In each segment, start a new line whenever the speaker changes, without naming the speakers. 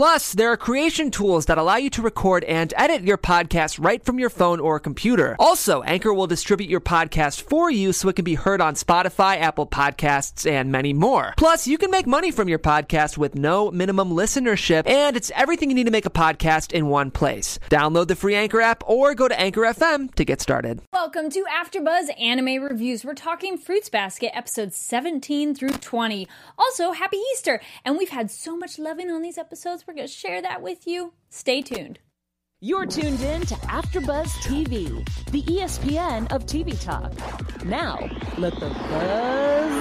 Plus, there are creation tools that allow you to record and edit your podcast right from your phone or computer. Also, Anchor will distribute your podcast for you so it can be heard on Spotify, Apple Podcasts, and many more. Plus, you can make money from your podcast with no minimum listenership, and it's everything you need to make a podcast in one place. Download the free Anchor app or go to Anchor FM to get started.
Welcome to AfterBuzz Anime Reviews. We're talking Fruits Basket episodes 17 through 20. Also, happy Easter! And we've had so much loving on these episodes. We're going to share that with you. Stay tuned.
You're tuned in to AfterBuzz TV, the ESPN of TV talk. Now, let the buzz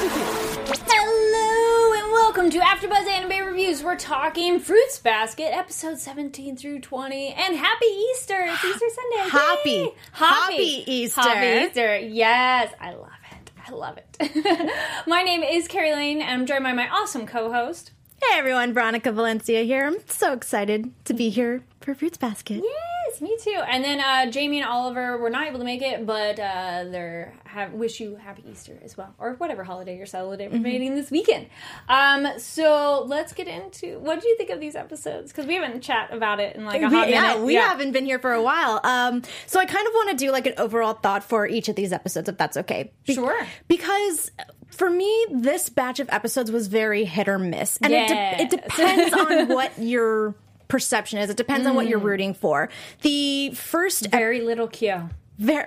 begin.
Hello and welcome to AfterBuzz Anime Reviews. We're talking Fruits Basket episode 17 through 20. And happy Easter! It's Easter Sunday.
Happy. Happy Easter.
Happy Easter. Yes, I love it. I love it. my name is Carrie Lane, and I'm joined by my awesome co-host.
Hey everyone, Veronica Valencia here. I'm so excited to be here for Fruits Basket.
Yes, me too. And then uh, Jamie and Oliver were not able to make it, but uh, they're have wish you happy Easter as well, or whatever holiday you're celebrating this weekend. Um, so let's get into what do you think of these episodes? Because we haven't chat about it in like a
We-
hot
yeah,
minute.
we haven't been here for a while. Um, so I kind of want to do like an overall thought for each of these episodes, if that's okay. Be-
Sure.
Because for me, this batch of episodes was very hit or miss, and it, de- it depends on what your perception is. It depends on what
Mm.
you're rooting for. The first
Very little Kyo.
Very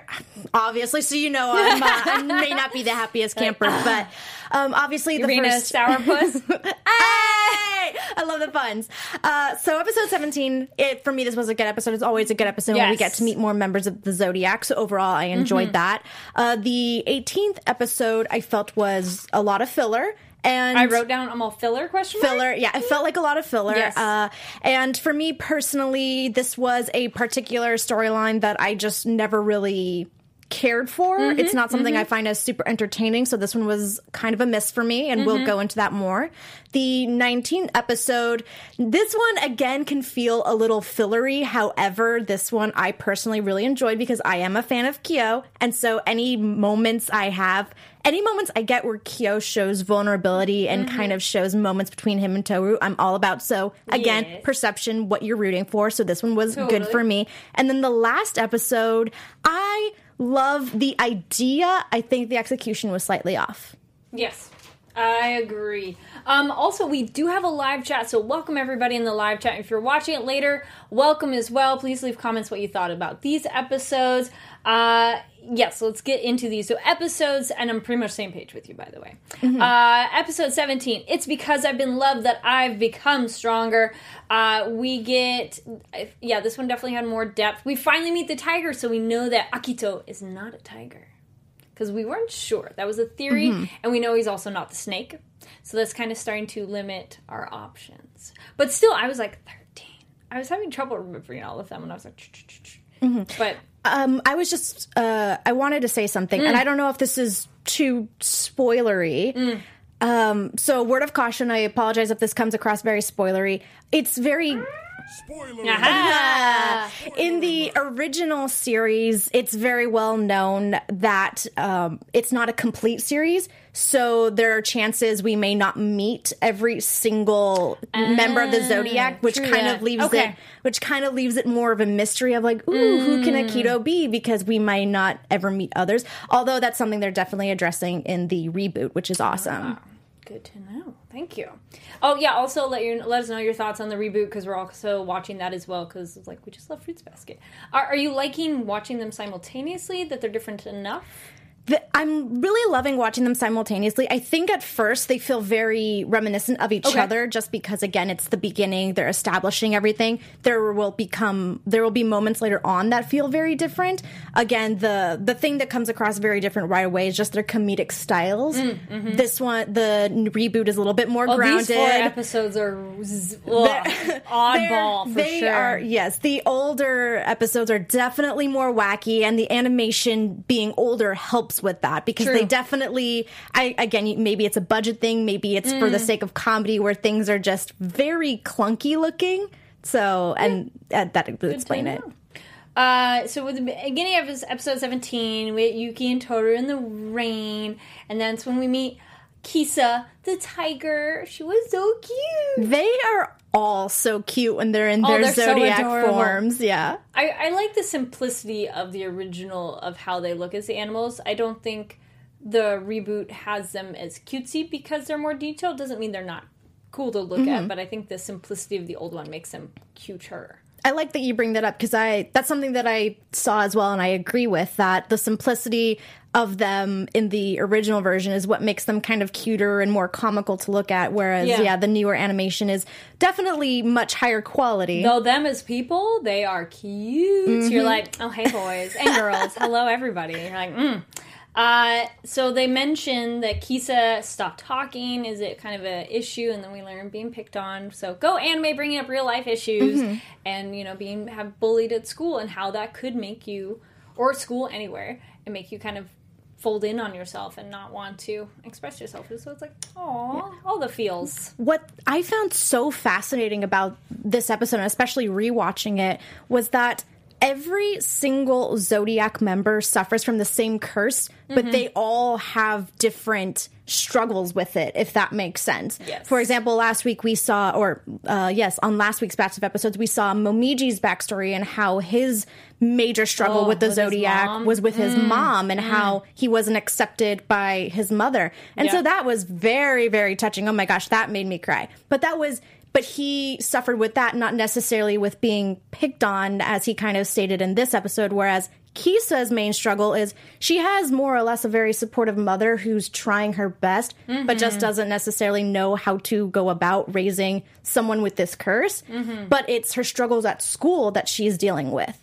obviously, so you know I'm, uh, I may not be the happiest camper, but um, obviously the first
Sourpuss.
Hey! I love the puns. Uh, so episode 17, it, for me, this was a good episode. It's always a good episode when we
Yes.
get to meet more members of the Zodiac. So overall, I enjoyed
Mm-hmm.
that. Uh, the 18th episode I felt was a lot of filler. And
I wrote down I'm all filler question mark?
filler. Yeah, it felt like a lot of filler.
Yes.
Uh, and for me personally, this was a particular storyline that I just never really cared for.
Mm-hmm,
it's not something I find as super entertaining. So this one was kind of a miss for me, and
Mm-hmm.
we'll go into that more. The 19th episode, this one again can feel a little fillery. However, this one I personally really enjoyed because I am a fan of Kyo. And so any moments I have, any moments I get where Kyo shows vulnerability and
Mm-hmm.
kind of shows moments between him and Toru, I'm all about. So again,
Yes.
perception, what you're rooting for. So this one was good for me. And then the last episode, I love the idea. I think the execution was slightly off.
Yes. I agree. Um, also, we do have a live chat, so welcome everybody in the live chat. If you're watching it later, welcome as well. Please leave comments what you thought about these episodes. Uh, yes, let's get into these. So, episodes, and I'm pretty much same page with you, by the way. Uh, episode 17. It's because I've been loved that I've become stronger. Uh, we get, yeah, this one definitely had more depth. We finally meet the tiger, so we know that Akito is not a tiger because we weren't sure. That was a theory, and we know he's also not the snake. So that's kind of starting to limit our options. But still, I was like 13. I was having trouble remembering all of them, and I was like, "Ch-ch-ch-ch." but
Um, I was just, uh, I wanted to say something, and I don't know if this is too spoilery. Um, so, word of caution, I apologize if this comes across very spoilery. It's very
aha!
in the original series, it's very well known that um, it's not a complete series. So there are chances we may not meet every single member of the ah, Zodiac, which
true
kind
that.
of leaves
Okay.
it, which kind of leaves it more of a mystery of like, ooh, who can mm. Akito be? Because we might not ever meet others. Although that's something they're definitely addressing in the reboot, which is awesome.
Ah, good to know. Thank you. Oh yeah. Also, let your let us know your thoughts on the reboot because we're also watching that as well. Because like we just love Fruits Basket. Are, are you liking watching them simultaneously? That they're different enough?
The, I'm really loving watching them simultaneously. I think at first they feel very reminiscent of each
Okay.
other just because again it's the beginning, they're establishing everything. There will become there will be moments later on that feel very different. Again, the the thing that comes across very different right away is just their comedic styles. Mm, mm-hmm. This one the reboot is a little bit more
Well,
grounded.
these four episodes are z- ugh, oddball for
they
sure.
are yes the older episodes are definitely more wacky and the animation being older helps with that because
True.
they definitely i again maybe it's a budget thing maybe it's for the
Mm.
sake of comedy where things are just very clunky looking so and uh, that would explain it
know. Uh, so with the beginning of episode 17, we had Yuki and Toru in the rain, and then it's when we meet Kisa, the tiger. She was so cute.
They are all so cute when they're in
Oh,
their
they're
zodiac
adorable.
forms. Yeah.
I, I like the simplicity of the original of how they look as the animals. I don't think the reboot has them as cutesy because they're more detailed. Doesn't mean they're not cool to look at, mm-hmm. but I think the simplicity of the old one makes them cuter.
I like that you bring that up because I that's something that I saw as well, and I agree with that. The simplicity of them in the original version is what makes them kind of cuter and more comical to look at. Whereas,
Yeah.
yeah, the newer animation is definitely much higher quality.
Though them as people, they are cute. You're like, oh hey boys and girls, hello everybody. You're like, mm. Uh, so they mention that Kisa stopped talking. Is it kind of an issue? And then we learn being picked on. So go anime, bringing up real life issues, and you know being have bullied at school and how that could make you, or school anywhere, and make you kind of fold in on yourself and not want to express yourself. So it's like, oh, all the feels.
what I found so fascinating about this episode, and especially rewatching it, was that every single Zodiac member suffers from the same curse, but mm-hmm. they all have different struggles with it, if that makes sense.
Yes.
For example, last week we saw, or uh, yes, on last week's batch of episodes, we saw Momiji's backstory and how his major struggle
Oh,
with the
with
Zodiac was with his mm, mom and mm. how he wasn't accepted by his mother. And so that was very, very touching. Oh my gosh, that made me cry. But that was, but he suffered with that, not necessarily with being picked on, as he kind of stated in this episode. Whereas Kisa's main struggle is she has more or less a very supportive mother who's trying her best, but just mm-hmm. doesn't necessarily know how to go about raising someone with this curse. Mm-hmm. But it's her struggles at school that she's dealing with.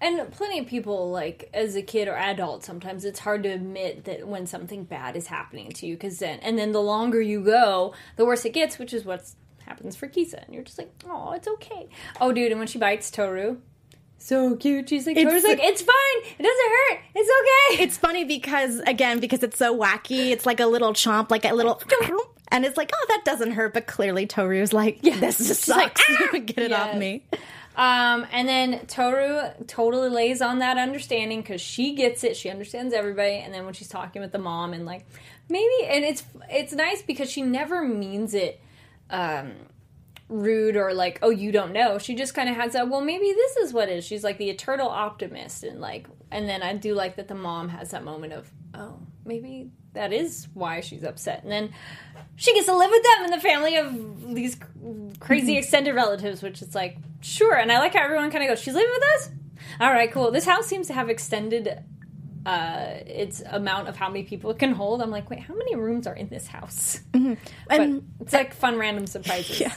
And plenty of people, like as a kid or adult, sometimes it's hard to admit that when something bad is happening to you, because then, and then the longer you go, the worse it gets, which is what happens for Kisa. And you're just like, oh, it's okay. Oh, dude, and when she bites Toru, so cute. She's like,
It's-
Toru's like, it's fine. It doesn't hurt. It's okay.
It's funny because again, because it's so wacky, it's like a little chomp, like a little and it's like, oh, that doesn't hurt, but clearly Toru's like, yeah, this just
like,
sucks. Get it off me.
Um, and then Toru totally lays on that understanding because she gets it. She understands everybody. And then when she's talking with the mom and like maybe, and it's it's nice because she never means it um, rude or like oh you don't know. She just kind of has that. Well, maybe this is what it is. She's like the eternal optimist and like. And then I do like that the mom has that moment of oh maybe that is why she's upset. And then she gets to live with them in the family of these crazy extended relatives, which is like, sure. And I like how everyone kind of goes, she's living with us? All right, cool. This house seems to have extended uh, its amount of how many people it can hold. I'm like, wait, how many rooms are in this house?
And
But it's like fun random surprises. Yeah.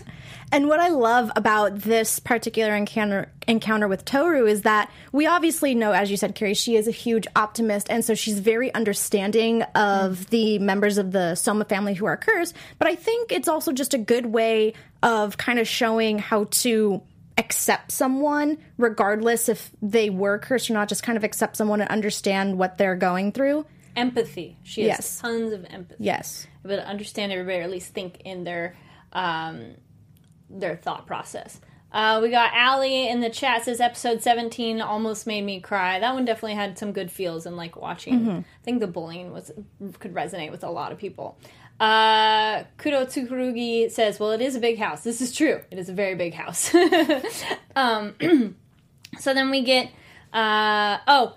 And what I love about this particular encounter encounter with Toru is that we obviously know, as you said, Carrie, she is a huge optimist, and so she's very understanding of the members of the Soma family who are cursed. But I think it's also just a good way of kind of showing how to accept someone, regardless if they were cursed or not. Just kind of accept someone and understand what they're going through.
Empathy. She has
Yes.
tons of empathy.
Yes.
to understand everybody, or at least think in their um, their thought process. Uh, we got Allie in the chat says episode 17 almost made me cry. That one definitely had some good feels and like watching. I think the bullying was could resonate with a lot of people. Uh, Kudo Tsukurugi says, "Well, it is a big house. This is true. It is a very big house." um, so then we get uh, oh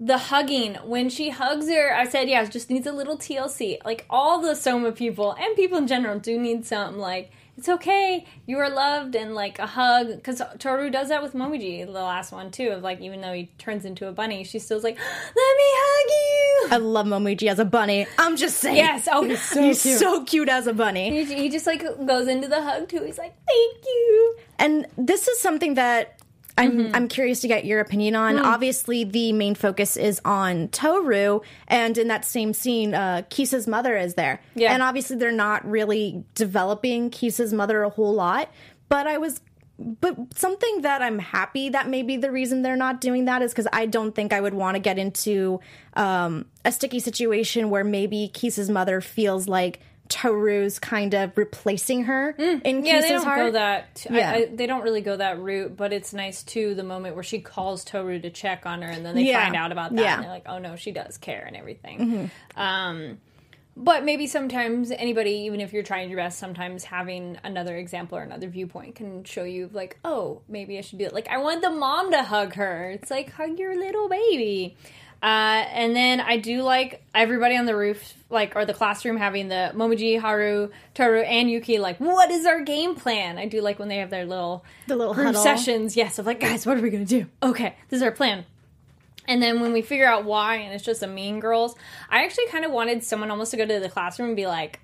the hugging when she hugs her i said yeah just needs a little tlc like all the soma people and people in general do need some like it's okay you are loved and like a hug because toru does that with momiji the last one too of like even though he turns into a bunny she still's like let me hug you
I love Momiji as a bunny. I'm just saying.
yes oh he's so
He's
cute
so cute as a bunny.
he, he just like goes into the hug too he's like thank you
And this is something that I'm
Mm-hmm.
I'm curious to get your opinion on.
Mm.
Obviously, the main focus is on Toru, and in that same scene, uh, Kisa's mother is there.
Yeah.
And obviously, they're not really developing Kisa's mother a whole lot. But I was, but something that I'm happy that maybe the reason they're not doing that is because I don't think I would want to get into um, a sticky situation where maybe Kisa's mother feels like Toru's kind of replacing her in
Mm. Yeah,
Kisa's
they don't
heart.
go that. I-
Yeah.
I, they don't really go that route, but it's nice too. The moment where she calls Toru to check on her, and then they
Yeah.
find out about that,
Yeah. Mm-hmm.
and they're like, "Oh no, she does care and everything." Um, but maybe sometimes anybody, even if you're trying your best, sometimes having another example or another viewpoint can show you, like, "Oh, maybe I should do it." Like, I want the mom to hug her. It's like hug your little baby. Uh, and then I do like everybody on the roof, like, or the classroom having the Momiji, Haru, Toru, and Yuki, like, what is our game plan? I do like when they have their little,
The little
group
huddle.
sessions. Yes, of like, guys, what are we going to do? Okay, this is our plan. And then when we figure out why, and it's just a mean girls, I actually kind of wanted someone almost to go to the classroom and be like,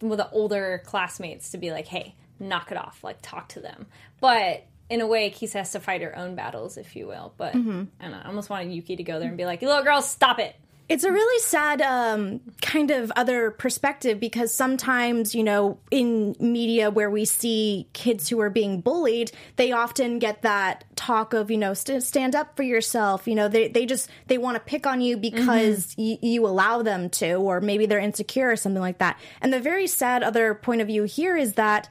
with the older classmates to be like, hey, knock it off, like talk to them. But in a way, Kisa has to fight her own battles, if you will. But
Mm-hmm.
I don't know. I almost wanted Yuki to go there and be like, little girl, stop it.
It's a really sad um, kind of other perspective because sometimes, you know, in media where we see kids who are being bullied, they often get that talk of, you know, st- stand up for yourself. You know, they, they just, they want to pick on you because y- you allow them to, or maybe they're insecure or something like that. And the very sad other point of view here is that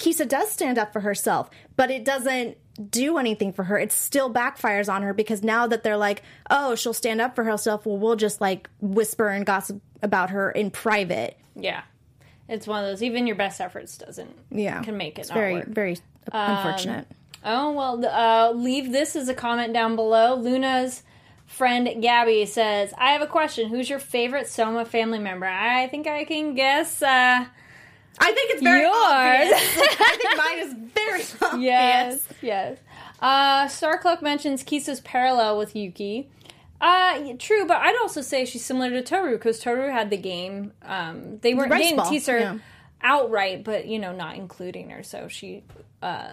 Kisa does stand up for herself, but it doesn't do anything for her. It still backfires on her because now that they're like, oh, she'll stand up for herself, well, we'll just like whisper and gossip about her in private.
Yeah. It's one of those, even your best efforts doesn't,
Yeah.
can make it
It's very,
work.
very unfortunate.
Oh, well, uh, leave this as a comment down below. Luna's friend Gabby says, I have a question. Who's your favorite Soma family member? I think I can guess. Uh,
I think it's very
Yours.
obvious. I think mine is very obvious.
yes, yes. Uh, Starcloak mentions Kisa's parallel with Yuki. Uh, true, but I'd also say she's similar to Toru because Toru had the game. Um, they weren't
rice
they didn't tease her
yeah.
outright, but you know, not including her. So she, uh,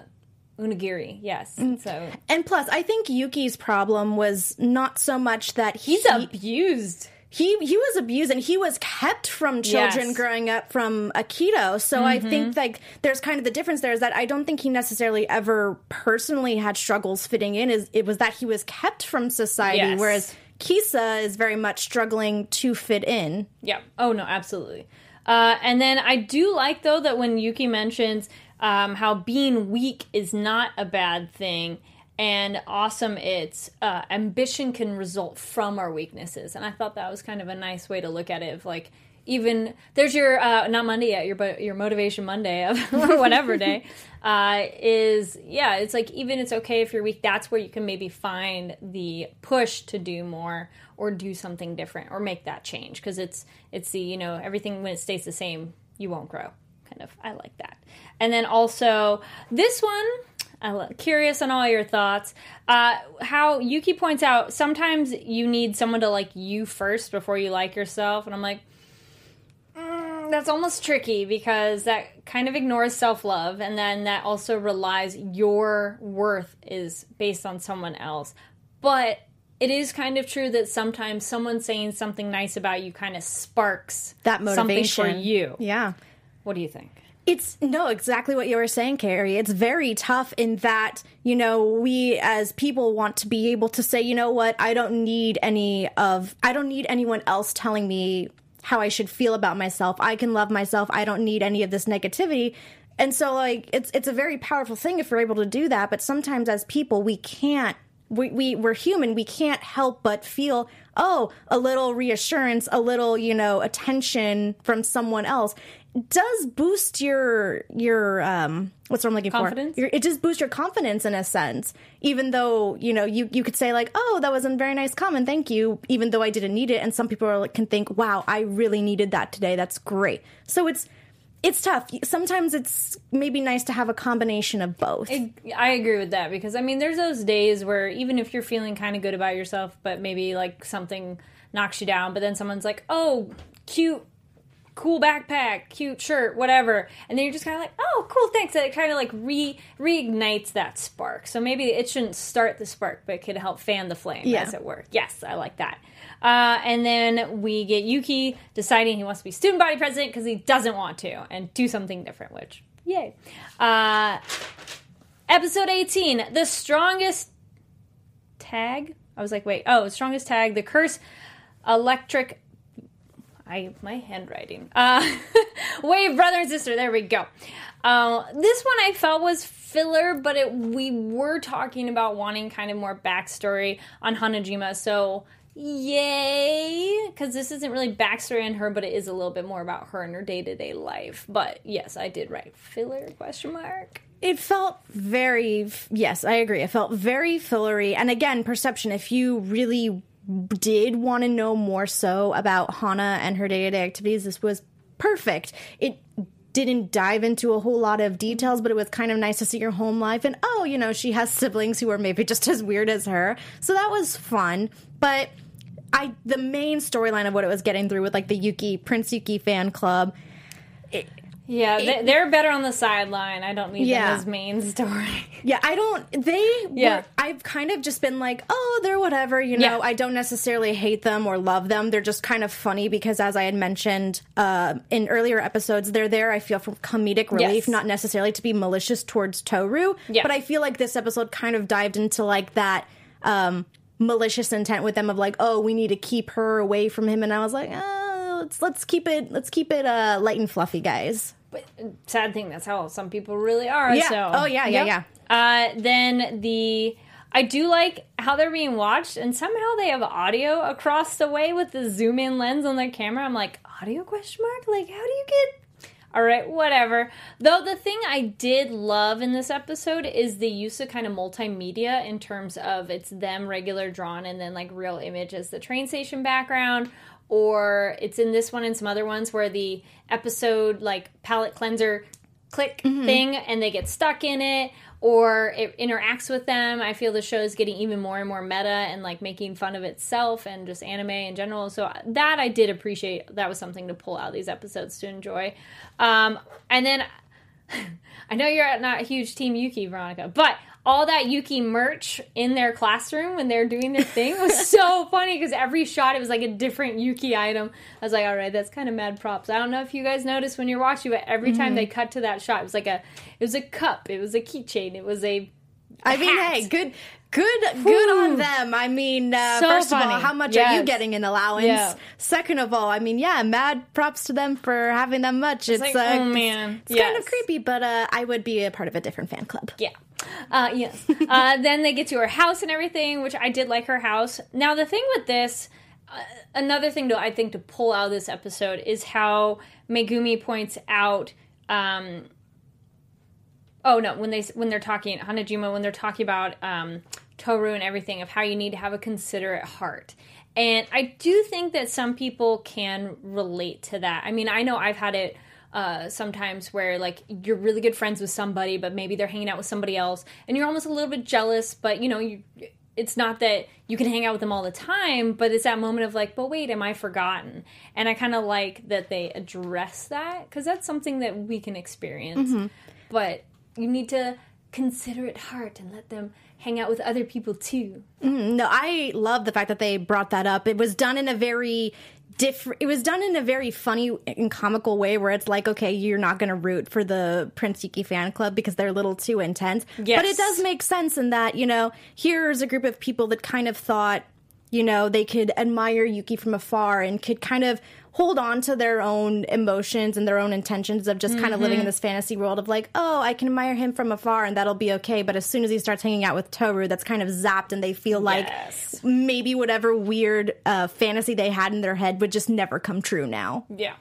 Onigiri, yes.
Mm.
So
And plus, I think Yuki's problem was not so much that
he's
he,
abused.
He he was abused and he was kept from children
Yes. Mm-hmm.
growing up from Akito. So I think like there's kind of the difference there is that I don't think he necessarily ever personally had struggles fitting in. Is it was that he was kept from society,
Yes.
whereas Kisa is very much struggling to fit in.
Yeah. Oh no, absolutely. Uh, and then I do like though that when Yuki mentions um, how being weak is not a bad thing, and awesome, it's uh, ambition can result from our weaknesses, and I thought that was kind of a nice way to look at it. Of like, even there's your uh, not Monday yet, your but your motivation Monday of whatever day uh, is yeah. It's like even it's okay if you're weak. That's where you can maybe find the push to do more or do something different or make that change because it's it's the you know everything when it stays the same you won't grow kind of i like that and then also this one i'm curious on all your thoughts. Uh, how yuki points out sometimes you need someone to like you first before you like yourself. And i'm like mm, that's almost tricky because that kind of ignores self-love. And then that also relies your worth is based on someone else. But it is kind of true that sometimes someone saying something nice about you kind of sparks
That motivation
something for you.
Yeah.
what do you think
It's no, exactly what you were saying, Carrie. It's very tough in that, you know, we as people want to be able to say, you know what, I don't need any of, I don't need anyone else telling me how I should feel about myself. I can love myself. I don't need any of this negativity. And so, like, it's it's a very powerful thing if we're able to do that. But sometimes, as people, we can't. We, we we're human. We can't help but feel oh a little reassurance, a little you know attention from someone else does boost your your um what's what I'm looking
Confidence?
for? Your, it does boost your confidence in a sense. Even though you know you you could say like oh that was a very nice comment, thank you. Even though I didn't need it, and some people are, like, can think wow I really needed that today. That's great. So it's it's tough. Sometimes it's maybe nice to have a combination of both.
I, I agree with that because I mean, there's those days where even if you're feeling kind of good about yourself, but maybe like something knocks you down, but then someone's like, "Oh, cute, cool backpack, cute shirt, whatever," and then you're just kind of like, "Oh, cool, thanks." And it kind of like re reignites that spark. So maybe it shouldn't start the spark, but it could help fan the flame,
Yeah.
as it were. Yes, I like that. Uh, and then we get Yuki deciding he wants to be student body president because he doesn't want to and do something different, which, yay. Uh, episode 18 The Strongest Tag. I was like, wait, oh, Strongest Tag, The Curse Electric. I my handwriting. Uh, wave brother and sister. There we go. Uh, this one I felt was filler, but it, we were talking about wanting kind of more backstory on Hanajima. So yay, because this isn't really backstory on her, but it is a little bit more about her and her day to day life. But yes, I did write filler question mark.
It felt very, yes, I agree. It felt very fillery. And again, perception, if you really did want to know more so about Hana and her day to day activities, this was perfect. It didn't dive into a whole lot of details, but it was kind of nice to see her home life. And oh, you know, she has siblings who are maybe just as weird as her. So that was fun. But I, the main storyline of what it was getting through with like the Yuki, Prince Yuki fan club,
Yeah, they, they're better on the sideline. I don't need
Yeah.
them as main story.
Yeah, I don't. They.
Yeah.
Were, I've kind of just been like, oh, they're whatever. You know,
Yeah.
I don't necessarily hate them or love them. They're just kind of funny because, as I had mentioned uh, in earlier episodes, they're there. I feel for comedic relief,
Yes.
not necessarily to be malicious towards Toru.
Yeah.
But I feel like this episode kind of dived into like that. Um, malicious intent with them of like oh we need to keep her away from him and i was like oh let's let's keep it let's keep it uh light and fluffy guys
But sad thing, that's how some people really are.
Yeah.
So.
Oh, yeah, yeah,
Yep. Uh, then the. I do like how they're being watched, and somehow they have audio across the way with the zoom in lens on their camera. I'm like, audio question mark? Like, how do you get. All right, whatever. Though the thing I did love in this episode is the use of kind of multimedia in terms of it's them regular drawn and then like real image as the train station background, or it's in this one and some other ones where the episode like palette cleanser click thing and they get stuck in it or it interacts with them. I feel the show is getting even more and more meta and like making fun of itself and just anime in general. So that I did appreciate. That was something to pull out these episodes to enjoy. Um, and then I know you're not a huge Team Yuki, Veronica, but all that Yuki merch in their classroom when they're doing their thing was so funny because every shot it was like a different Yuki item. I was like, all right, that's kind of mad props. I don't know if you guys noticed when you're watching, but every time they cut to that shot, it was like a, it was a cup, it was a keychain, it was a.
I mean,
hat.
hey, good, good, good on them. I mean, uh,
So
first of all, how much are you getting in allowance?
Yeah.
Second of all, I mean, yeah, mad props to them for having that much. It's,
like,
uh,
oh, man.
it's, kind
Yes.
of creepy, but uh, I would be a part of a different fan club.
Yeah. Uh, yes. uh, then they get to her house and everything, which I did like her house. Now, the thing with this, uh, another thing to I think to pull out of this episode is how Megumi points out. Um, oh no, when they when they're talking Hanajima when they're talking about um, Toru and everything of how you need to have a considerate heart. And I do think that some people can relate to that. I mean, I know I've had it uh, sometimes where like you're really good friends with somebody, but maybe they're hanging out with somebody else, and you're almost a little bit jealous. But you know, you it's not that you can hang out with them all the time, but it's that moment of like, but wait, am I forgotten? And I kind of like that they address that because that's something that we can experience. But you need to consider it heart and let them hang out with other people too.
No, I love the fact that they brought that up. It was done in a very different. It was done in a very funny and comical way, where it's like, okay, you're not going to root for the Prince Yuki fan club because they're a little too intense.
Yes.
But it does make sense in that you know here's a group of people that kind of thought you know they could admire Yuki from afar and could kind of hold on to their own emotions and their own intentions of just kind of living in this fantasy world of like, oh, I can admire him from afar and that'll be okay. But as soon as he starts hanging out with Toru, that's kind of zapped and they feel like
Yes.
maybe whatever weird uh, fantasy they had in their head would just never come true now.
Yeah.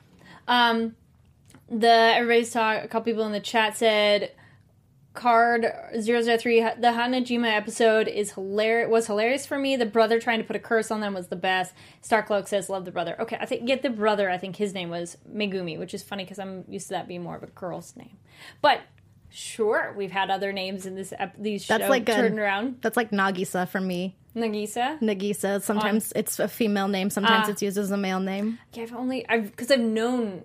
Um, the everybody's talk. A couple people in the chat said card 003 the hanajima episode is hilarious was hilarious for me the brother trying to put a curse on them was the best starcloak says love the brother okay i think get the brother i think his name was megumi which is funny because i'm used to that being more of a girl's name but sure we've had other names in this ep- these
That's
show
like a-
turned around
That's like Nagisa for me.
nagisa
Nagisa. Sometimes it's a female name, sometimes
Ah.
it's used as a male name.
Yeah, I've only I've because I've known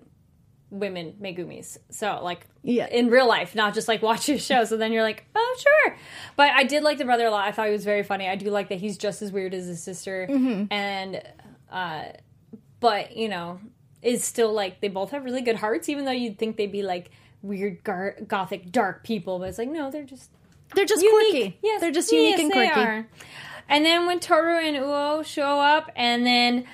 women Megumis, so like
Yeah.
in real life, not just like watching a show. So then you're like, oh sure. But I did like the brother a lot. I thought he was very funny. I do like that he's just as weird as his sister, and uh, but you know, is still like they both have really good hearts, even though you'd think they'd be like weird gar- gothic dark people. But it's like no, they're just
They're just
unique.
quirky.
Yes,
They're just unique
yes,
and quirky.
And then when Toru and Uo show up, and then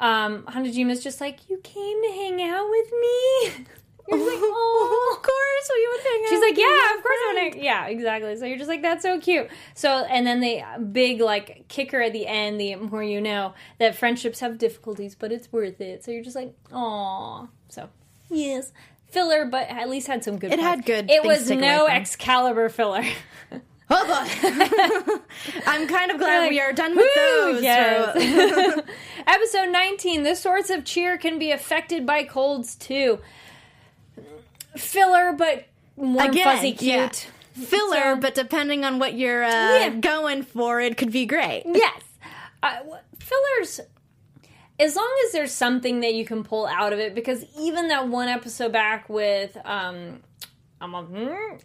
Um, Hanajima's just like, you came to hang out with me. You're like, oh,
of course, we would hang out.
She's like, yeah, of course I
friend."
want to. Yeah, exactly. So you're just like, that's so cute. So, and then the big like kicker at the end, the more you know that friendships have difficulties, but it's worth it. So you're just like, oh, So yes, filler, but at least had some good.
It
parts.
had good
It was no. Excalibur filler.
Oh boy. I'm kind of glad
Like,
we are done with
woo,
those.
yes. Episode 19 The sorts of cheer can be affected by colds too. Filler, but warm,
Again,
fuzzy, cute.
yeah. Filler,
So-
but depending on what you're uh,
Yeah.
going for, it could be great.
Yes. Uh, fillers, as long as there's something that you can pull out of it, because even that one episode back with, um, I'm a, hmm,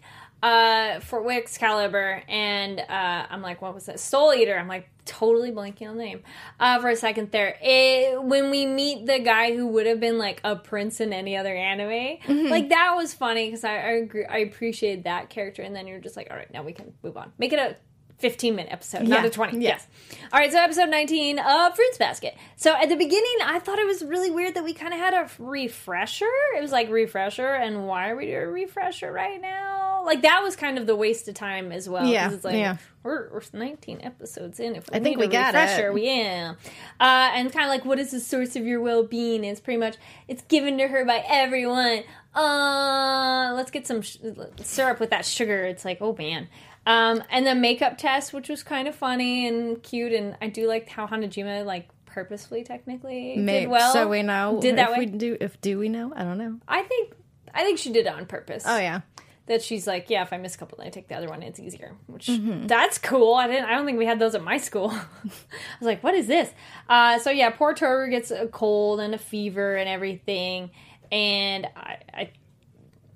uh, Fort Wicks Caliber, and uh, I'm like, what was that? Soul Eater. I'm like, totally blanking on the name uh, for a second there. It, when we meet the guy who would have been like a prince in any other anime, like that was funny because I I, agree, I appreciated that character, and then you're just like, all right, now we can move on. Make it a 15 minute episode, not
Yeah.
a 20.
Yeah.
Yes. All right, so episode 19 of Fruits Basket. So at the beginning, I thought it was really weird that we kind of had a refresher. It was like refresher, and why are we doing a refresher right now? Like that was kind of the waste of time as well.
Yeah,
it's like
yeah.
we're, we're 19 episodes in. If we
I think we got
refresher,
it.
we yeah. Uh, and kind of like, what is the source of your well being? It's pretty much it's given to her by everyone. Uh, let's get some sh- syrup with that sugar. It's like, oh man. Um, and the makeup test, which was kind of funny and cute, and I do like how Hanajima like purposefully technically
Maybe,
did well.
so we know.
did that
if
way.
we do if do we know? I don't know.
I think I think she did it on purpose.
Oh yeah.
That she's like, yeah, if I miss a couple, then I take the other one. It's easier, which
Mm-hmm.
that's cool. I didn't. I don't think we had those at my school. I was like, what is this? Uh, so yeah, poor Toru gets a cold and a fever and everything, and I, I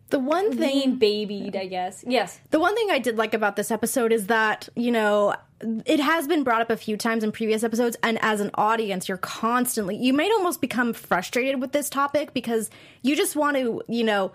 The one thing
being babied, I guess. Yes.
The one thing I did like about this episode is that, you know, it has been brought up a few times in previous episodes, and as an audience, you're constantly, you might almost become frustrated with this topic because you just want to, you know,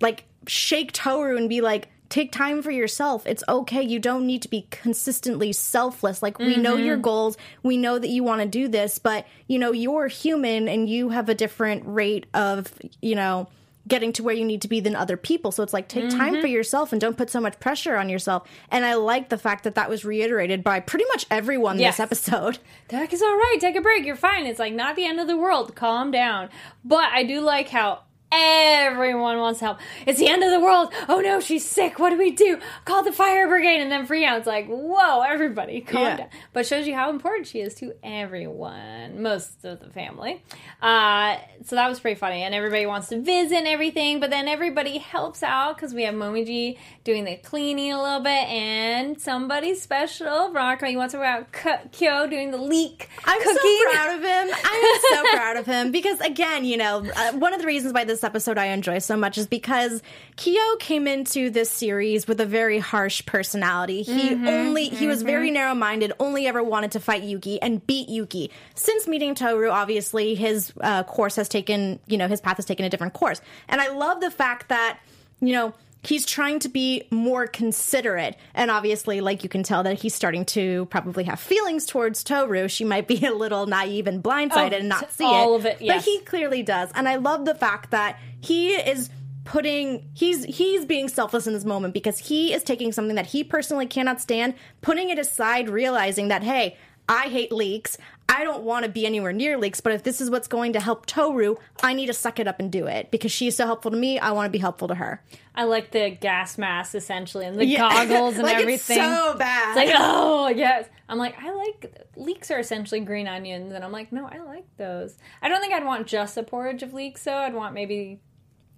like shake Toru and be like, take time for yourself. It's okay. You don't need to be consistently selfless. Like, we know your goals, we know that you want to do this, but, you know, you're human and you have a different rate of, you know, getting to where you need to be than other people. So it's like take time
Mm-hmm.
for yourself and don't put so much pressure on yourself. And I like the fact that that was reiterated by pretty much everyone
Yes.
this episode.
Like, it's all right. Take a break. You're fine. It's like not the end of the world. Calm down. But I do like how everyone wants help. It's the end of the world. Oh no, she's sick. What do we do? Call the fire brigade. And then free Freon's like, whoa, everybody, calm
Yeah.
down. But shows you how important she is to everyone, most of the family. Uh, so that was pretty funny. And everybody wants to visit and everything. But then everybody helps out because we have Momiji doing the cleaning a little bit and somebody special. Veronica, you want to talk about K- Kyo doing the leek
I'm
cooking?
so proud of him. I am so proud of him because, again, you know, uh, one of the reasons why this episode I enjoy so much is because Kyo came into this series with a very harsh personality. He only he was very narrow minded, only ever wanted to fight Yuki and beat Yuki. Since meeting Toru, obviously his uh, course has taken, you know, his path has taken a different course, and I love the fact that, you know. He's trying to be more considerate. And obviously, like you can tell that he's starting to probably have feelings towards Toru. She might be a little naive and blindsided
Oh,
and not see
all
it.
of it, Yes.
But he clearly does. And I love the fact that he is putting he's he's being selfless in this moment because he is taking something that he personally cannot stand, putting it aside, realizing that hey, I hate leeks. I don't want to be anywhere near leeks, but if this is what's going to help Toru, I need to suck it up and do it because she's so helpful to me. I want to be helpful to her.
I like the gas mask essentially and the goggles and
like
everything.
It's so bad.
It's like, oh yes. I'm like, I like leeks are essentially green onions, and I'm like, no, I like those. I don't think I'd want just a porridge of leeks though. I'd want maybe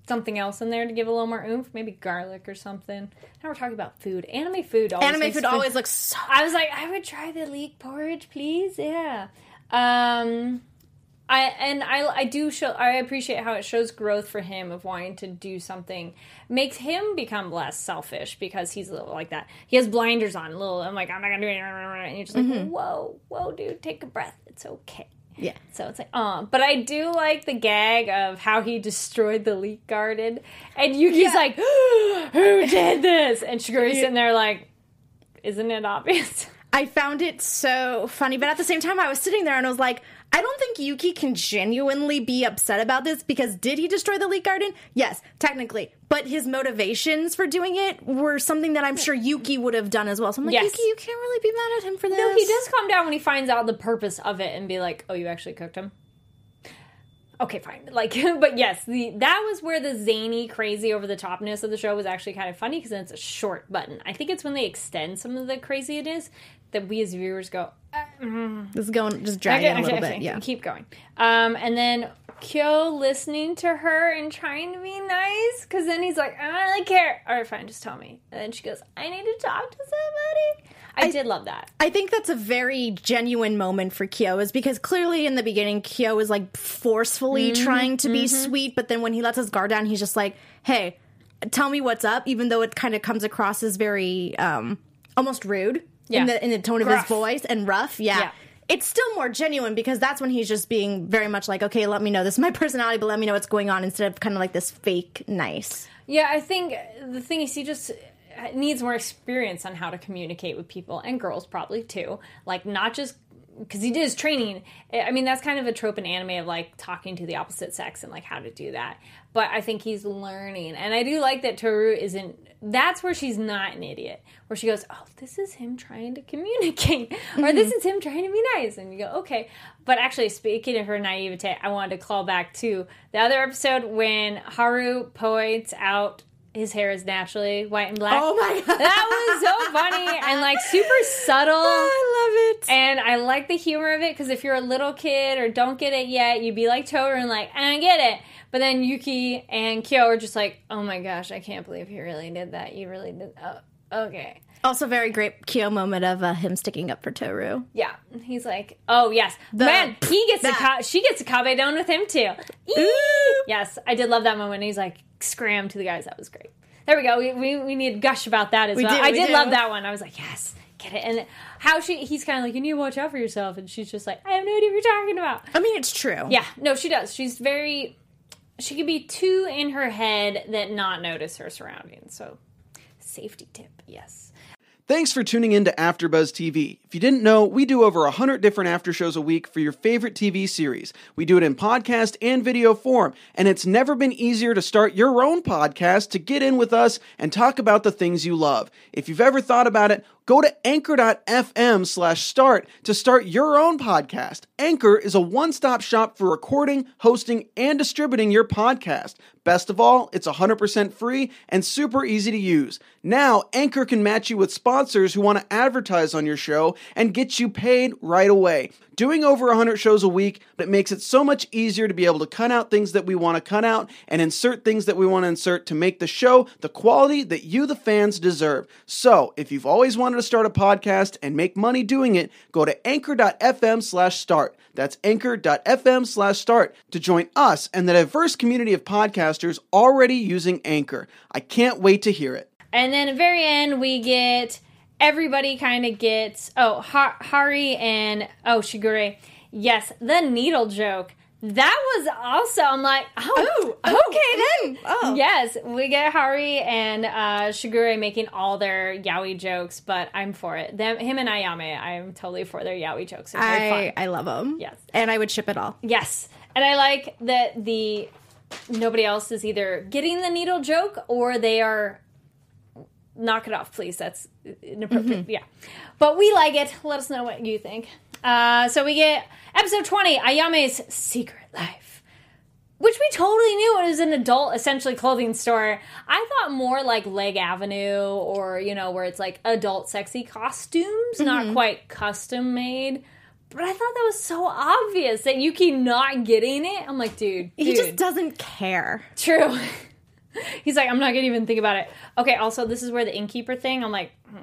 something else in there to give a little more oomph, maybe garlic or something. Now we're talking about food. Anime food always
Anime food always looks so.
I was like, I would try the leek porridge, please. Yeah. Um I and I I do show I appreciate how it shows growth for him of wanting to do something makes him become less selfish because he's a little like that. He has blinders on, a little. I'm like I'm not gonna do it, and you're just like whoa, whoa, dude, take a breath. It's okay.
Yeah.
So it's like, oh, but I do like the gag of how he destroyed the leek garden, and Yuki's like, who did this? And Shigure's sitting there like, isn't it obvious?
I found it so funny, but at the same time, I was sitting there and I was like, I don't think Yuki can genuinely be upset about this because did he destroy the leek garden? Yes, technically. But his motivations for doing it were something that I'm sure Yuki would have done as well. So I'm like,
Yes.
Yuki, you can't really be mad at him for this.
No, he does calm down when he finds out the purpose of it and be like, "Oh, you actually cooked him." Okay, fine. Like, but yes, the that was where the zany, crazy, over the topness of the show was actually kind of funny because it's a short button. I think it's when they extend some of the crazy it is that we as viewers go,
This is going, just dragging
Okay,
a little
okay,
bit.
okay,
Yeah.
Keep going. Um, and then Kyo listening to her and trying to be nice because then he's like, I don't really care. All right, fine, just tell me. And then she goes, I need to talk to somebody. I, did love that.
I think that's a very genuine moment for Kyo, is because clearly in the beginning, Kyo is like forcefully
Mm-hmm,
trying to be sweet, but then when he lets his guard down, he's just like, hey, tell me what's up, even though it kind of comes across as very um, almost rude
Yeah.
in, the, in the tone of
Gruff.
his voice and rough. Yeah.
Yeah.
It's still more genuine because that's when he's just being very much like, okay, let me know this is my personality, but let me know what's going on instead of kind of like this fake nice.
Yeah, I think the thing is, he just needs more experience on how to communicate with people and girls probably too. Like not just because he did his training. I mean, that's kind of a trope in anime of like talking to the opposite sex and like how to do that. But I think he's learning, and I do like that Toru isn't. That's where she's not an idiot. Where she goes, "Oh, this is him trying to communicate, or this mm-hmm. is him trying to be nice," and you go, "Okay." But actually, speaking of her naivete, I wanted to call back to the other episode when Haru points out his hair is naturally white and black.
Oh my God.
That was so funny and like super subtle.
I love it.
And I like the humor of it because if you're a little kid or don't get it yet, you'd be like Toru and like, I don't get it. But then Yuki and Kyo are just like, oh my gosh, I can't believe he really did that. You really did. Oh, okay.
Also, very great Kyo moment of uh, him sticking up for Toru.
Yeah. He's like, oh yes, man. He gets a ka- she gets a kabedon with him too. Yes, I did love that moment. He's like, scram to the guys. That was great. There we go. We we, we need to gush about that as
We
well.
do,
I
we
did
do.
love that one. I was like, yes, get it. And how she he's kind of like, you need to watch out for yourself, and she's just like, I have no idea what you're talking about.
I mean, it's true.
Yeah, no, she does. She's very. She can be too in her head that not notice her surroundings. So, safety tip, yes.
Thanks for tuning in to AfterBuzz TV. If you didn't know, we do over 100 different after shows a week for your favorite TV series. We do it in podcast and video form, and it's never been easier to start your own podcast to get in with us and talk about the things you love. If you've ever thought about it, go to anchor.fm slash start to start your own podcast. Anchor is a one-stop shop for recording, hosting, and distributing your podcast. Best of all, it's 100% free and super easy to use. Now, Anchor can match you with sponsors who want to advertise on your show and get you paid right away. Doing over 100 shows a week, it makes it so much easier to be able to cut out things that we want to cut out and insert things that we want to insert to make the show the quality that you, the fans, deserve. So, if you've always wanted to start a podcast and make money doing it, go to anchor.fm slash start. That's anchor.fm slash start to join us and the diverse community of podcasters already using Anchor. I can't wait to hear it.
And then at the very end, we get everybody kind of gets oh ha- Hari and oh Shigure. Yes, the needle joke. That was also I'm like oh, okay then
Oh.
yes we get Hari and uh, Shigure making all their yaoi jokes, but I'm for it. Them him and Ayame, I'm totally for their yaoi jokes. They're
I,
fun.
I love them.
Yes.
And I would ship it all.
Yes. And I like that the nobody else is either getting the needle joke or they are knock it off, please. That's inappropriate. Yeah. But we like it. Let us know what you think. Uh, so we get episode 20, Ayame's Secret Life. Which we totally knew it was an adult, essentially clothing store. I thought more like Leg Avenue or, you know, where it's like adult sexy costumes, not quite custom made. But I thought that was so obvious that Yuki not getting it. I'm like, dude,
He just doesn't care.
True. He's like, I'm not gonna even think about it. Okay, also this is where the innkeeper thing, I'm like, hmm.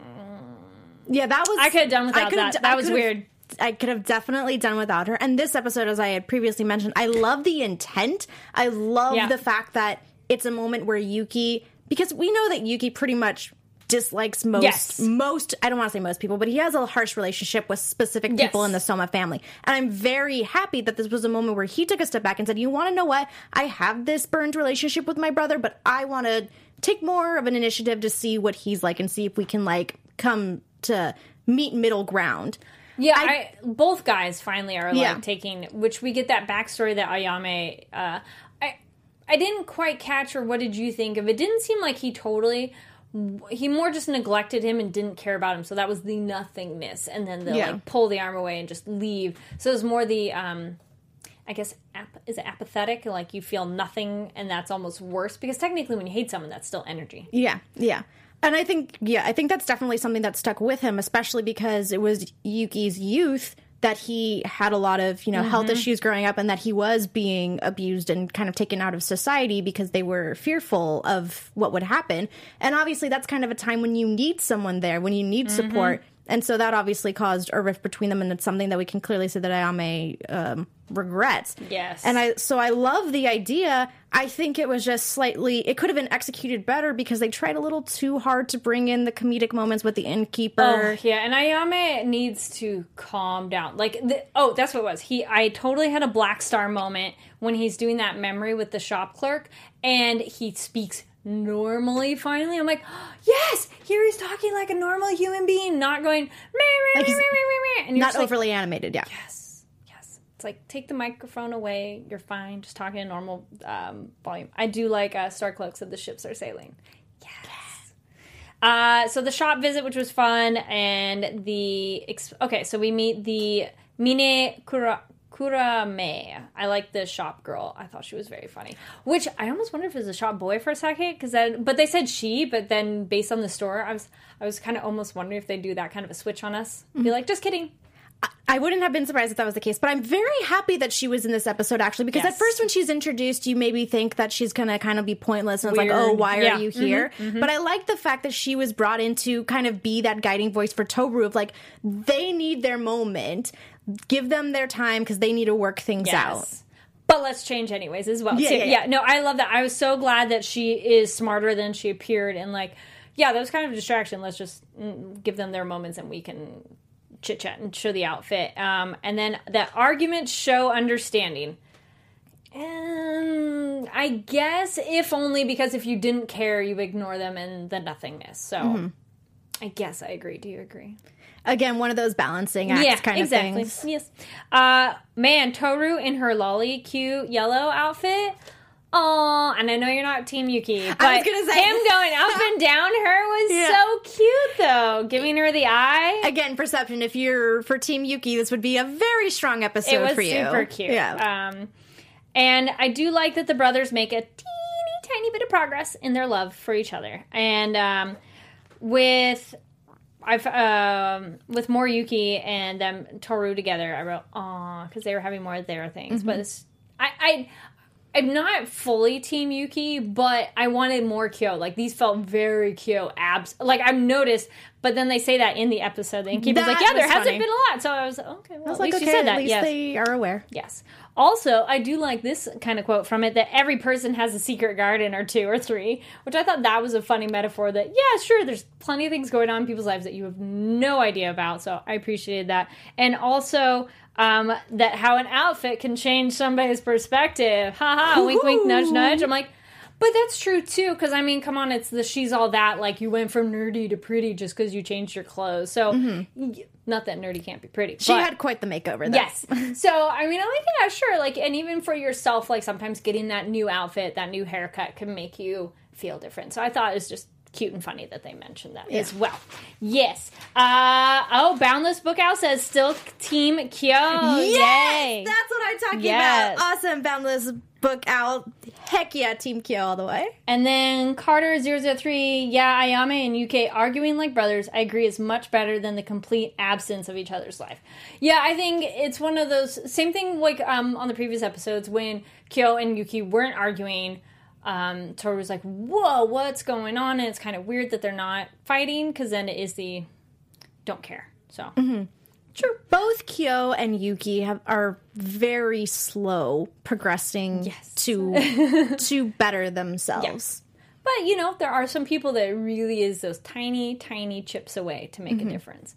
Yeah, that was.
I could have done without that.
d-
That was weird.
I could have definitely done without her. And this episode, as I had previously mentioned, I love the intent. I love
Yeah.
the fact that it's a moment where Yuki, because we know that Yuki pretty much dislikes most
Yes.
most I don't want to say most people, but he has a harsh relationship with specific people
Yes.
in the Soma family. And I'm very happy that this was a moment where he took a step back and said, "You want to know what? I have this burned relationship with my brother, but I want to take more of an initiative to see what he's like and see if we can like come to meet middle ground.
Yeah, I, both guys finally are like
Yeah.
taking, which we get that backstory that Ayame. Uh, I I didn't quite catch, or what did you think of it? Didn't seem like he totally. He more just neglected him and didn't care about him, so that was the nothingness, and then the
Yeah.
like pull the arm away and just leave. So it was more the, um, I guess, ap- is it apathetic? Like you feel nothing, and that's almost worse because technically, when you hate someone, that's still energy.
Yeah, yeah. And I think, yeah, I think that's definitely something that stuck with him, especially because it was Yuki's youth that he had a lot of, you know, health mm-hmm. issues growing up and that he was being abused and kind of taken out of society because they were fearful of what would happen. And obviously, that's kind of a time when you need someone there, when you need mm-hmm. support. And so that obviously caused a rift between them, and it's something that we can clearly see that Ayame um, regrets.
Yes.
And I so I love the idea. I think it was just slightly it could have been executed better because they tried a little too hard to bring in the comedic moments with the innkeeper.
Oh, yeah, and Ayame needs to calm down. Like, the, oh, that's what it was. He, I totally had a Black Star moment when he's doing that memory with the shop clerk, and he speaks normally. Finally, I'm like, yes, here he's talking like a normal human being, not going, meh, meh,
Like
meh, meh, meh, meh, and
Not
just like,
overly animated, yeah.
yes, yes. It's like take the microphone away. You're fine. Just talking in normal um, volume. I do like uh, Starcloak said the ships are sailing. Yes. Uh, so the shop visit, which was fun, and the ex- okay. So we meet the Mine Kura. Kuramae. I like the shop girl. I thought she was very funny. Which I almost wonder if it was a shop boy for a second, because then, but they said she. But then, based on the store, I was, I was kind of almost wondering if they do that kind of a switch on us. Be mm-hmm. like, just kidding.
I wouldn't have been surprised if that was the case, but I'm very happy that she was in this episode actually because
Yes.
at first when she's introduced, you maybe think that she's gonna kind of be pointless and it's like, oh, why
Yeah.
are you mm-hmm. here? Mm-hmm. But I like the fact that she was brought in to kind of be that guiding voice for Toru of like, they need their moment, give them their time because they need to work things out.
But let's change anyways as well.
Yeah, yeah, yeah.
no, I love that. I was so glad that she is smarter than she appeared and like yeah, that was kind of a distraction. Let's just mm, give them their moments and we can chit chat and show the outfit. Um, and then that argument show understanding. And I guess if only because if you didn't care, you ignore them and the nothingness. So
Mm-hmm.
I guess I agree. Do you agree?
Again, one of those balancing acts kind of things.
Yes. Uh, man, Toru in her lolly cute yellow outfit. Oh, and I know you're not Team Yuki, but
was gonna say-
him going up and down her was
Yeah.
so cute, though. Giving her the eye.
Again, perception. If you're for Team Yuki, this would be a very strong episode
it was
for you.
super cute.
Yeah.
Um, and I do like that the brothers make a teeny tiny bit of progress in their love for each other. And um, with I've um, with more Yuki and them Toru together, I wrote aw because they were having more of their things.
Mm-hmm.
But it's, I, I I'm not fully Team Yuki, but I wanted more Kyo. Like these felt very Kyo abs. Like I've noticed, but then they say that in the episode. The innkeeper's like,
That
yeah, there hasn't
funny.
been a lot. So I was like, okay. Well,
I was
at
like,
least
okay,
you said
at least
yes.
they are aware.
Yes. Also, I do like this kind of quote from it that every person has a secret garden or two or three, which I thought that was a funny metaphor that, yeah, sure, there's plenty of things going on in people's lives that you have no idea about. So I appreciated that. And also, um, that how an outfit can change somebody's perspective. Haha, wink, wink, nudge, nudge. I'm like, but that's true too, because I mean, come on, it's the she's all that. Like you went from nerdy to pretty just because you changed your clothes. So, mm-hmm. y- not that nerdy can't be pretty.
She
but-
had quite the makeover. Though.
Yes. So I mean, I'm like, yeah, sure. Like, and even for yourself, like sometimes getting that new outfit, that new haircut can make you feel different. So I thought it was just cute and funny that they mentioned that as well. Yes. Uh oh, Boundless Book Owl says still Team Kyo.
Yes,
Yay.
that's what I'm talking
Yes.
about. Awesome, boundless book owl. Heck yeah, Team Kyo all the way.
And then Carter 003, yeah, Ayame and Yuki arguing like brothers, I agree, is much better than the complete absence of each other's life. Yeah, I think it's one of those same thing like um on the previous episodes when Kyo and Yuki weren't arguing. Um, Toru was like, "Whoa, what's going on?" And it's kind of weird that they're not fighting because then it is the don't care. So mm-hmm. true.
Both Kyo and Yuki have are very slow progressing
Yes.
to to better themselves.
But you know, there are some people that really is those tiny, tiny chips away to make a difference.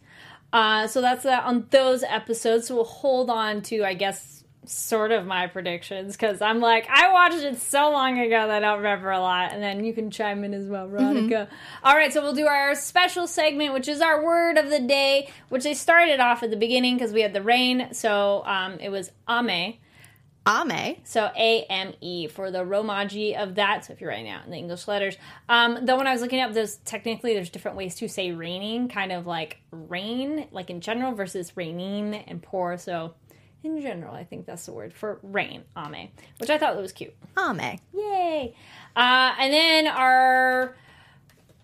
Uh, so that's that on those episodes. So we'll hold on to, I guess, sort of my predictions because I'm like, I watched it so long ago that I don't remember a lot. And then you can chime in as well, Veronica. All right, so we'll do our special segment, which is our word of the day, which they started off at the beginning because we had the rain. So um, it was ame.
Ame.
So A M E for the Romaji of that. So if you're writing out in the English letters, um, though when I was looking up, there's technically there's different ways to say raining, kind of like rain, like in general, versus raining and pour. So in general, I think that's the word for rain, ame, which I thought was cute.
Ame.
Yay! Uh, and then our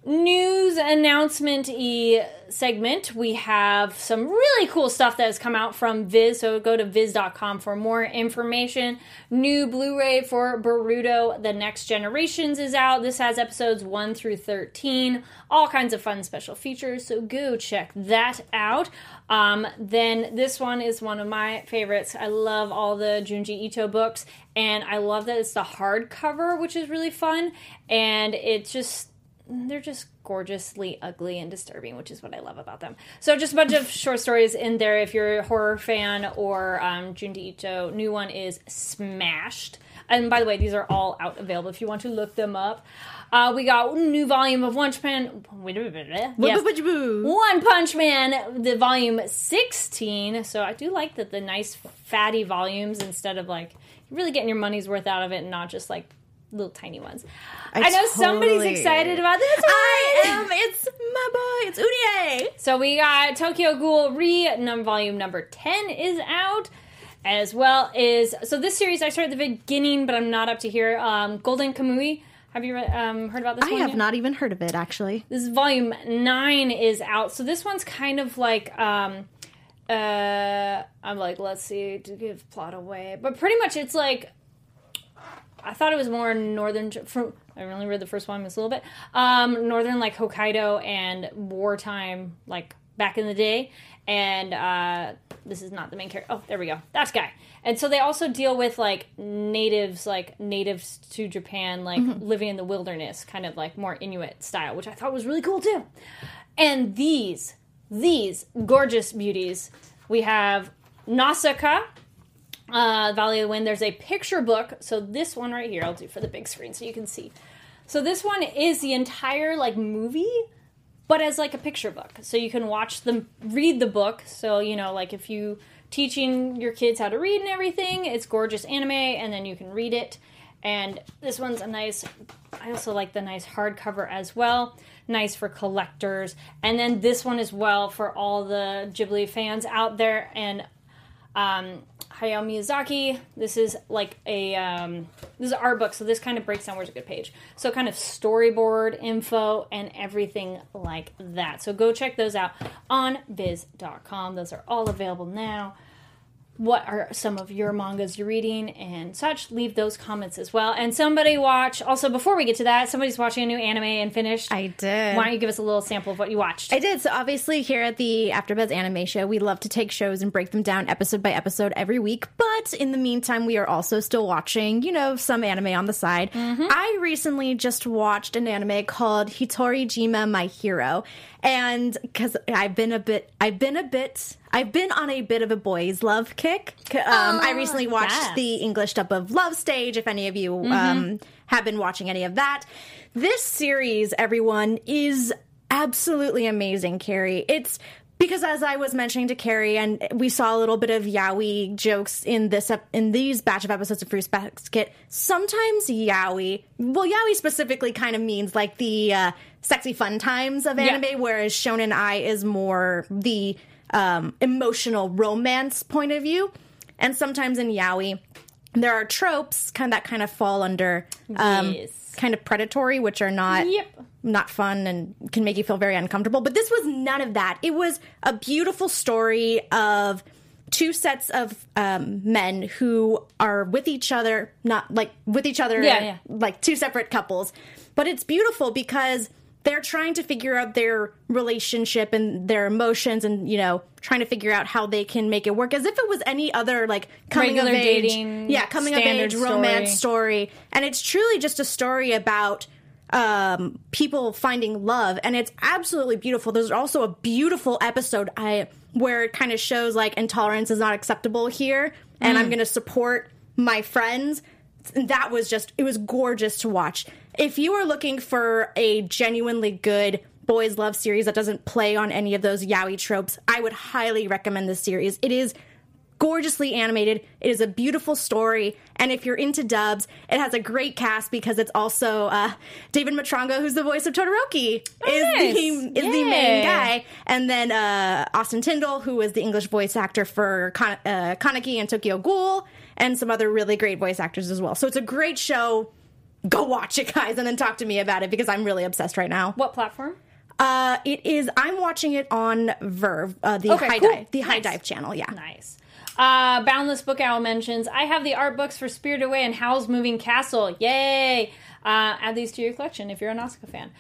news announcement e segment. We have some really cool stuff that has come out from viz. So go to viz.com for more information. New blu-ray for Boruto the next generations is out. This has episodes 1 through 13 all kinds of fun special features. So go check that out. Um, then this one is one of my favorites. I love all the junji ito books and i love that it's the hardcover which is really fun. And it's just they're just gorgeously ugly and disturbing, which is what I love about them. So, just a bunch of short stories in there if you're a horror fan or um, Junji Ito. New one is Smashed. And by the way, these are all out available if you want to look them up. Uh, we got new volume of One Punch Man. Yes. One Punch Man, the volume 16. So I do like that the nice fatty volumes instead of like really getting your money's worth out of it and not just like little tiny ones. I, know somebody's excited about this one.
I am. It's my boy. It's Unie.
So we got Tokyo Ghoul Re num volume number 10 is out as well as so this series I started at the beginning but I'm not up to here um Golden Kamui have you um, heard about this
I have
yet?
not even heard of it actually.
this is volume 9 is out so this one's kind of like um uh I'm like let's see to give plot away but pretty much it's like I thought it was more northern. From I only read the first one just a little bit. Um, northern like Hokkaido and wartime, like back in the day. And uh, this is not the main character. Oh, there we go. That's guy. And so they also deal with like natives, like natives to Japan, like living in the wilderness, kind of like more Inuit style, which I thought was really cool too. And these, these gorgeous beauties, we have Nausicaa, uh, Valley of the Wind. There's a picture book. So this one right here, I'll do for the big screen so you can see. So this one is the entire like movie, but as like a picture book. So you can watch them read the book. So you know, like if you teaching your kids how to read and everything, it's gorgeous anime, and then you can read it. And this one's a nice. I also like the nice hardcover as well. Nice for collectors. And then this one as well for all the Ghibli fans out there. And um, Hayao Miyazaki. This is like a um, this is art book, so this kind of breaks down where's a good page. So kind of storyboard info and everything like that. So go check those out on Viz.com. Those are all available now. What are some of your mangas you're reading and such? Leave those comments as well. And somebody watch. Also, before we get to that, somebody's watching a new anime and finished.
I did.
Why don't you give us a little sample of what you watched?
I did. So obviously here at the AfterBuzz Anime Show, we love to take shows and break them down episode by episode every week. But in the meantime, we are also still watching, you know, some anime on the side. Mm-hmm. I recently just watched an anime called Hitorijime My Hero. And because I've been a bit, I've been a bit, I've been on a bit of a boys' love kick. Um, I recently watched
yes.
the English dub of Love Stage. If any of you um, have been watching any of that, this series, everyone, is absolutely amazing, Kari. It's because as I was mentioning to Kari, and we saw a little bit of yaoi jokes in this ep- in these batch of episodes of Fruits Basket. Sometimes yaoi, well, yaoi specifically kind of means like the uh, sexy fun times of anime, whereas Shonen Ai is more the um, emotional romance point of view. And sometimes in yaoi, there are tropes kind of, that kind of fall under um,
Yes.
kind of predatory, which are not
Yep.
not fun and can make you feel very uncomfortable. But this was none of that. It was a beautiful story of two sets of um, men who are with each other, not like with each other,
Yeah, yeah.
like two separate couples. But it's beautiful because they're trying to figure out their relationship and their emotions and you know trying to figure out how they can make it work as if it was any other like coming
Regular
of age
dating,
yeah coming of age romance
story.
story and it's truly just a story about um, people finding love, and it's absolutely beautiful. There's also a beautiful episode I where it kind of shows like intolerance is not acceptable here, and
Mm.
I'm going to support my friends. And that was just, it was gorgeous to watch. If you are looking for a genuinely good boys love series that doesn't play on any of those yaoi tropes, I would highly recommend this series. It is gorgeously animated. It is a beautiful story, and if you're into dubs, it has a great cast because it's also uh, David Matranga, who's the voice of Todoroki, is
nice.
the is the main guy, and then uh, Austin Tindle, who is the English voice actor for Kan- uh, Kaneki and Tokyo Ghoul, and some other really great voice actors as well. So it's a great show. Go watch it, guys, and then talk to me about it because I'm really obsessed right now.
What platform?
Uh, it is. I'm watching it on VRV, uh, the
Okay,
High
cool.
Dive, the HIDIVE channel. Yeah.
Nice. Uh, Boundless Book Owl mentions I have the art books for Spirited Away and Howl's Moving Castle. Yay! Uh, add these to your collection if you're an Nausicaa fan.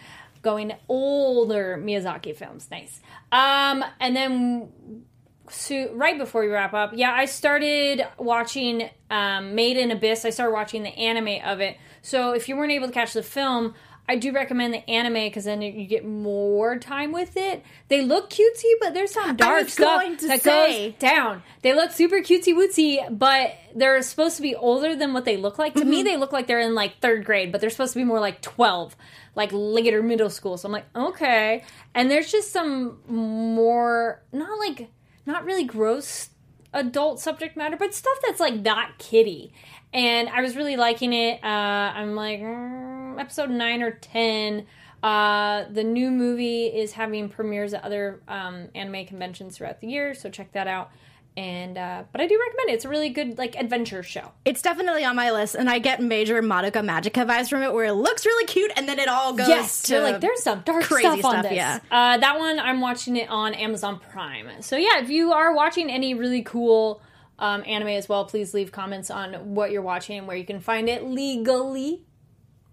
Going older Miyazaki films. Nice. Um, and then so right before we wrap up, yeah, I started watching um, Made in Abyss. I started watching the anime of it. So if you weren't able to catch the film, I do recommend the anime because then you get more time with it. They look cutesy, but there's some dark stuff
going to
that
say.
goes down. They look super cutesy wootsy, but they're supposed to be older than what they look like. To me,
Mm-hmm.
they look like they're in like third grade, but they're supposed to be more like 12, like later middle school. So I'm like, okay. And there's just some more, not like, not really gross adult subject matter, but stuff that's like not kiddie. And I was really liking it. Uh, I'm like, mm, episode 9 or 10. Uh, the new movie is having premieres at other um, anime conventions throughout the year, so check that out. And uh, but I do recommend it. It's a really good like adventure show.
It's definitely on my list, and I get major Madoka Magica vibes from it, where it looks really cute, and then it all goes
Yes,
to
like there's some dark
crazy
stuff on this.
yeah.
Uh, that one I'm watching it on Amazon Prime. So yeah, if you are watching any really cool um, anime as well, please leave comments on what you're watching and where you can find it legally.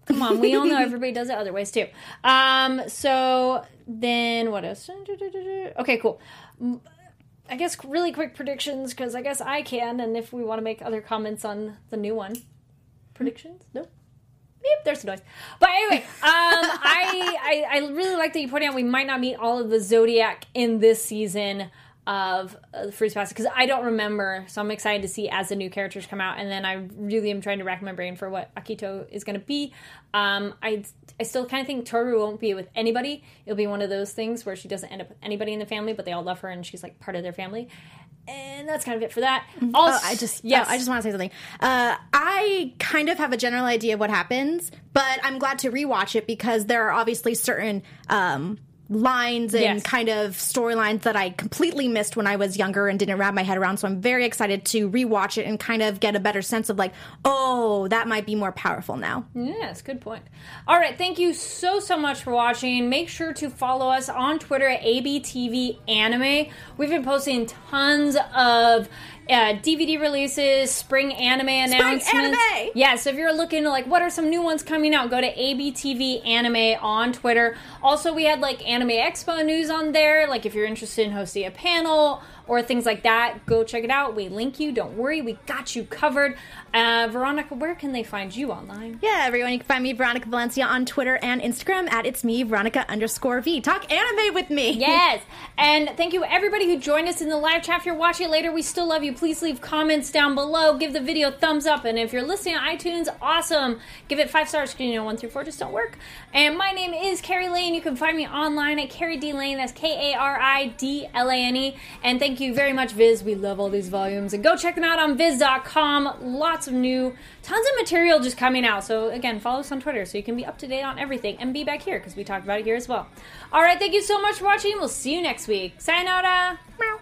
Come on, we all know everybody does it other ways too. Um, so then what else? Okay, cool. I guess really quick predictions because I guess I can, and if we want to make other comments on the new one, predictions? No. Beep, there's a noise. But anyway, um, I, I I really like that you pointed out we might not meet all of the zodiac in this season of uh, the Fruits Basket because I don't remember. So I'm excited to see as the new characters come out, and then I really am trying to rack my brain for what Akito is going to be. Um, I I still kind of think Toru won't be with anybody. It'll be one of those things where she doesn't end up with anybody in the family, but they all love her and she's like part of their family. And that's kind of it for that. Also,
Oh, I just
yeah,
yes. I just want to say something. Uh, I kind of have a general idea of what happens, but I'm glad to rewatch it because there are obviously certain um, lines and
Yes.
kind of storylines that I completely missed when I was younger and didn't wrap my head around. So I'm very excited to rewatch it and kind of get a better sense of like, oh, that might be more powerful now.
Yes, good point. All right, thank you so so much for watching. Make sure to follow us on Twitter at ABTV Anime. We've been posting tons of uh, DVD releases, spring anime announcements.
anime!
Yeah, so if you're looking to like what are some new ones coming out, go to ABTV Anime on Twitter. Also, we had like Anime Expo news on there. Like if you're interested in hosting a panel or things like that, go check it out. We link you. Don't worry, we got you covered. Uh, Veronica, where can they find you online?
Yeah, everyone, you can find me, Veronica Valencia, on Twitter and Instagram at it's me, Veronica underscore V. Talk anime with me.
Yes. And thank you everybody who joined us in the live chat. If you're watching it later, we still love you. Please leave comments down below. Give the video a thumbs up. And if you're listening on iTunes, awesome. Give it five stars you know one through four just don't work. And my name is Kari Lane. You can find me online at Kari D Lane. That's K A R I D L A N E. And thank you very much, Viz. We love all these volumes. And go check them out on Viz.com. Lots of new, tons of material just coming out. So again, follow us on Twitter so you can be up to date on everything and be back here because we talked about it here as well. All right, thank you so much for watching. We'll see you next week. Sayonara. Meow.